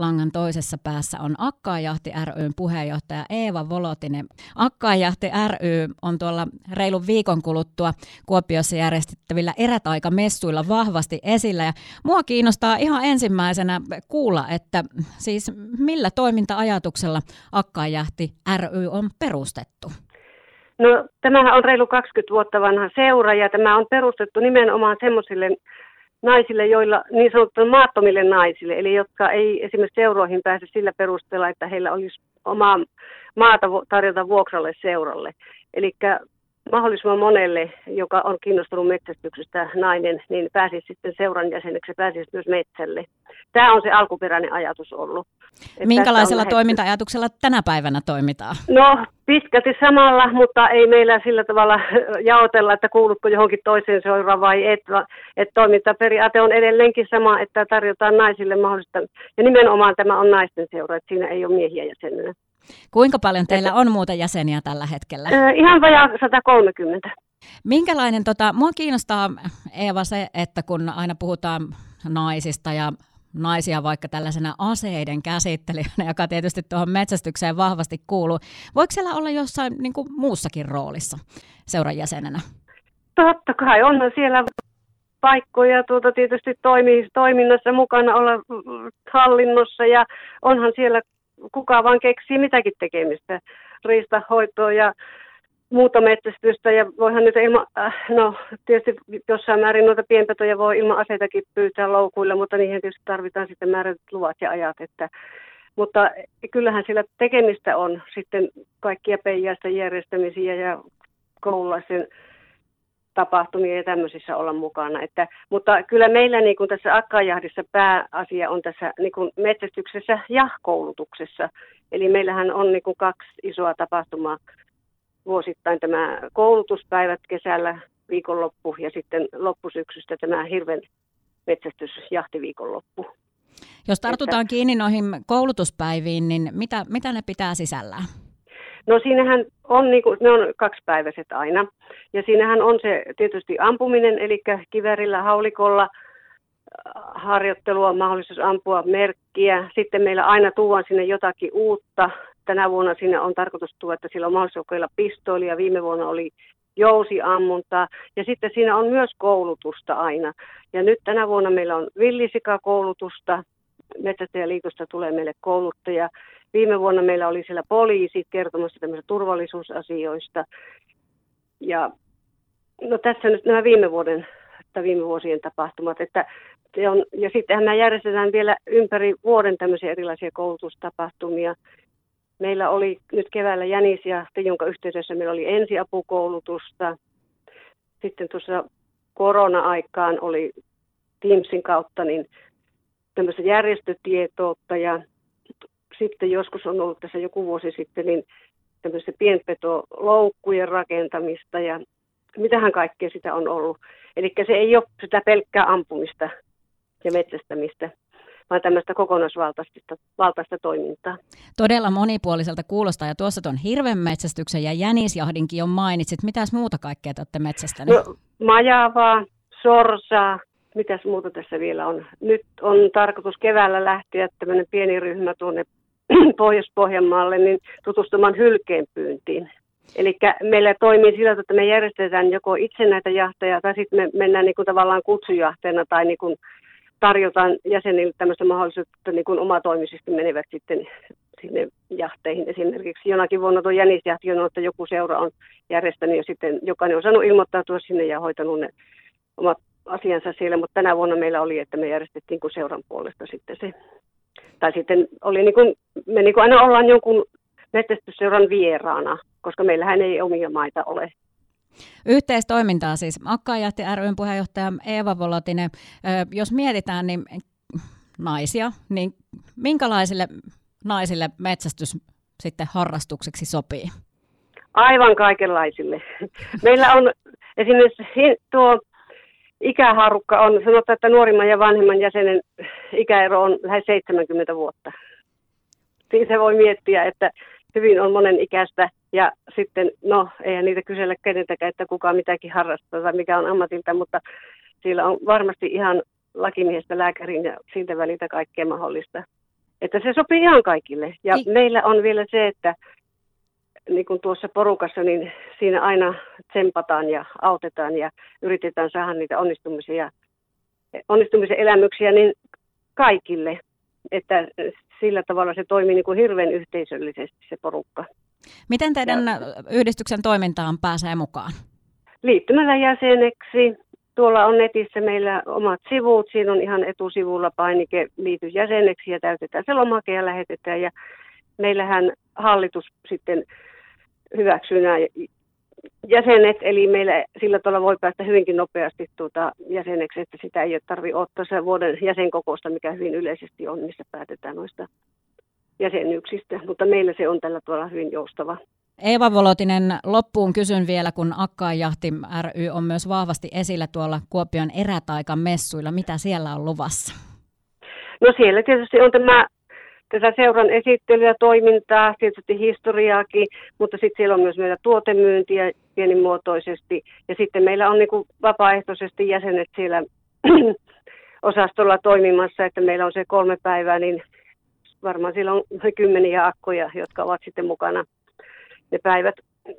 langan toisessa päässä on Akkaajahti ryn puheenjohtaja Eeva Volotinen. Akkaajahti ry on tuolla reilun viikon kuluttua Kuopiossa järjestettävillä erätaikamessuilla vahvasti esillä. Ja mua kiinnostaa ihan ensimmäisenä kuulla, että siis millä toiminta-ajatuksella Akkaajahti ry on perustettu? No tämähän on reilu 20 vuotta vanha seura ja tämä on perustettu nimenomaan semmoisille naisille, joilla niin sanottu maattomille naisille, eli jotka ei esimerkiksi seuroihin pääse sillä perusteella, että heillä olisi omaa maata tarjota vuokralle seuralle. Eli mahdollisimman monelle, joka on kiinnostunut metsästyksestä nainen, niin pääsisi sitten seuran jäseneksi ja pääsisi myös metsälle. Tämä on se alkuperäinen ajatus ollut. Minkälaisella toiminta-ajatuksella tänä päivänä toimitaan? No pitkälti samalla, mutta ei meillä sillä tavalla jaotella, että kuulutko johonkin toiseen seuraan vai et. Että toimintaperiaate on edelleenkin sama, että tarjotaan naisille mahdollista. Ja nimenomaan tämä on naisten seura, että siinä ei ole miehiä jäsenenä. Kuinka paljon teillä on muuta jäseniä tällä hetkellä? Ihan vajaa 130. Minkälainen, tota, mua kiinnostaa Eeva se, että kun aina puhutaan naisista ja naisia vaikka tällaisena aseiden käsittelijänä, joka tietysti tuohon metsästykseen vahvasti kuuluu. Voiko siellä olla jossain niin kuin muussakin roolissa seuran jäsenenä? Totta kai, onhan siellä paikkoja tuota tietysti toimii, toiminnassa mukana olla hallinnossa ja onhan siellä kuka vaan keksii mitäkin tekemistä, riistahoitoa ja muuta metsästystä. Ja voihan nyt ilman, äh, no tietysti jossain määrin noita pienpetoja voi ilman aseitakin pyytää loukuilla, mutta niihin tietysti tarvitaan sitten määrätyt luvat ja ajat, että. Mutta kyllähän sillä tekemistä on sitten kaikkia peijaista järjestämisiä ja koululaisen tapahtumia ja tämmöisissä olla mukana. Että, mutta kyllä meillä niin kuin tässä akkajahdissa pääasia on tässä niin kuin metsästyksessä ja koulutuksessa. Eli meillähän on niin kuin kaksi isoa tapahtumaa vuosittain tämä koulutuspäivät kesällä viikonloppu ja sitten loppusyksystä tämä hirven metsästysjahtiviikonloppu. Jos tartutaan että, kiinni noihin koulutuspäiviin, niin mitä, mitä ne pitää sisällään? No siinähän on, niin kuin, ne on kaksipäiväiset aina. Ja siinähän on se tietysti ampuminen, eli kivärillä, haulikolla äh, harjoittelua, mahdollisuus ampua merkkiä. Sitten meillä aina tuodaan sinne jotakin uutta. Tänä vuonna sinne on tarkoitus tuoda, että sillä on mahdollisuus kokeilla pistoolia. Viime vuonna oli jousiammuntaa. Ja sitten siinä on myös koulutusta aina. Ja nyt tänä vuonna meillä on villisikakoulutusta. Metsästäjäliitosta tulee meille kouluttaja. Viime vuonna meillä oli siellä poliisit kertomassa tämmöisistä turvallisuusasioista. Ja no tässä nyt nämä viime vuoden tai viime vuosien tapahtumat. Että on, ja sittenhän me järjestetään vielä ympäri vuoden tämmöisiä erilaisia koulutustapahtumia. Meillä oli nyt keväällä ja jonka yhteydessä meillä oli ensiapukoulutusta. Sitten tuossa korona-aikaan oli Teamsin kautta niin tämmöistä järjestötietoutta ja sitten joskus on ollut tässä joku vuosi sitten niin tämmöistä pienpetoloukkujen rakentamista ja mitähän kaikkea sitä on ollut. Eli se ei ole sitä pelkkää ampumista ja metsästämistä, vaan tämmöistä kokonaisvaltaista valtaista toimintaa. Todella monipuoliselta kuulostaa, ja tuossa tuon hirvenmetsästyksen ja jänisjahdinkin jo mainitsit. Mitäs muuta kaikkea te olette metsästäneet? No, majavaa, sorsaa, mitäs muuta tässä vielä on? Nyt on tarkoitus keväällä lähteä tämmöinen pieni ryhmä tuonne Pohjois-Pohjanmaalle niin tutustumaan hylkeenpyyntiin. Eli meillä toimii sillä että me järjestetään joko itse näitä jahteja tai sitten me mennään niin kuin tavallaan kutsujahteena tai niin kuin tarjotaan jäsenille tämmöistä mahdollisuutta, että niin kuin omatoimisesti menevät sitten sinne jahteihin. Esimerkiksi jonakin vuonna tuo jänisjahti on, että joku seura on järjestänyt ja sitten jokainen on saanut ilmoittautua sinne ja hoitanut ne omat asiansa siellä, mutta tänä vuonna meillä oli, että me järjestettiin kuin seuran puolesta sitten se tai sitten oli niin kuin, me niin kuin aina ollaan jonkun metsästysseuran vieraana, koska meillähän ei omia maita ole. Yhteistoimintaa siis. Akkaajahti ryn puheenjohtaja Eeva Volotinen. Jos mietitään, niin naisia, niin minkälaisille naisille metsästys sitten harrastukseksi sopii? Aivan kaikenlaisille. Meillä on esimerkiksi tuo ikäharukka on, sanotaan, että nuorimman ja vanhemman jäsenen ikäero on lähes 70 vuotta. Siitä voi miettiä, että hyvin on monen ikäistä ja sitten, no eihän niitä kysellä keneltäkään, että kuka mitäkin harrastaa tai mikä on ammatilta, mutta siellä on varmasti ihan lakimiestä lääkärin ja siltä väliltä kaikkea mahdollista. Että se sopii ihan kaikille. Ja I... meillä on vielä se, että niin kuin tuossa porukassa, niin siinä aina tsempataan ja autetaan ja yritetään saada niitä onnistumisia, onnistumisen elämyksiä niin kaikille. Että sillä tavalla se toimii niin kuin hirveän yhteisöllisesti se porukka. Miten teidän ja, yhdistyksen toimintaan pääsee mukaan? Liittymällä jäseneksi. Tuolla on netissä meillä omat sivut. Siinä on ihan etusivulla painike liity jäseneksi ja täytetään se lomake ja lähetetään. Ja meillähän hallitus sitten hyväksyy nämä jäsenet, eli meillä sillä tavalla voi päästä hyvinkin nopeasti tuota jäseneksi, että sitä ei tarvitse ottaa se vuoden jäsenkokousta, mikä hyvin yleisesti on, missä päätetään noista jäsenyyksistä, mutta meillä se on tällä tuolla hyvin joustava. Eeva Volotinen, loppuun kysyn vielä, kun Akkaajahti ry on myös vahvasti esillä tuolla Kuopion erätaikan messuilla. Mitä siellä on luvassa? No siellä tietysti on tämä tätä seuran esittelyä, toimintaa, tietysti historiaakin, mutta sitten siellä on myös meillä tuotemyyntiä pienimuotoisesti. Ja sitten meillä on niin kuin vapaaehtoisesti jäsenet siellä osastolla toimimassa, että meillä on se kolme päivää, niin varmaan siellä on kymmeniä akkoja, jotka ovat sitten mukana ne päivät.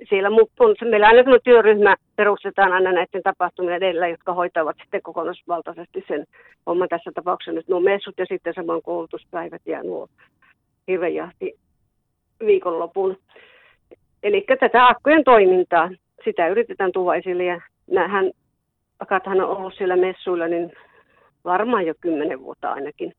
Siellä on, meillä aina sellainen työryhmä perustetaan aina näiden tapahtumien edellä, jotka hoitavat sitten kokonaisvaltaisesti sen homman tässä tapauksessa nyt nuo messut ja sitten saman koulutuspäivät ja nuo hirvejahti viikonlopun. Eli tätä akkojen toimintaa, sitä yritetään tuoda esille ja näähän, akathan on ollut siellä messuilla niin varmaan jo kymmenen vuotta ainakin.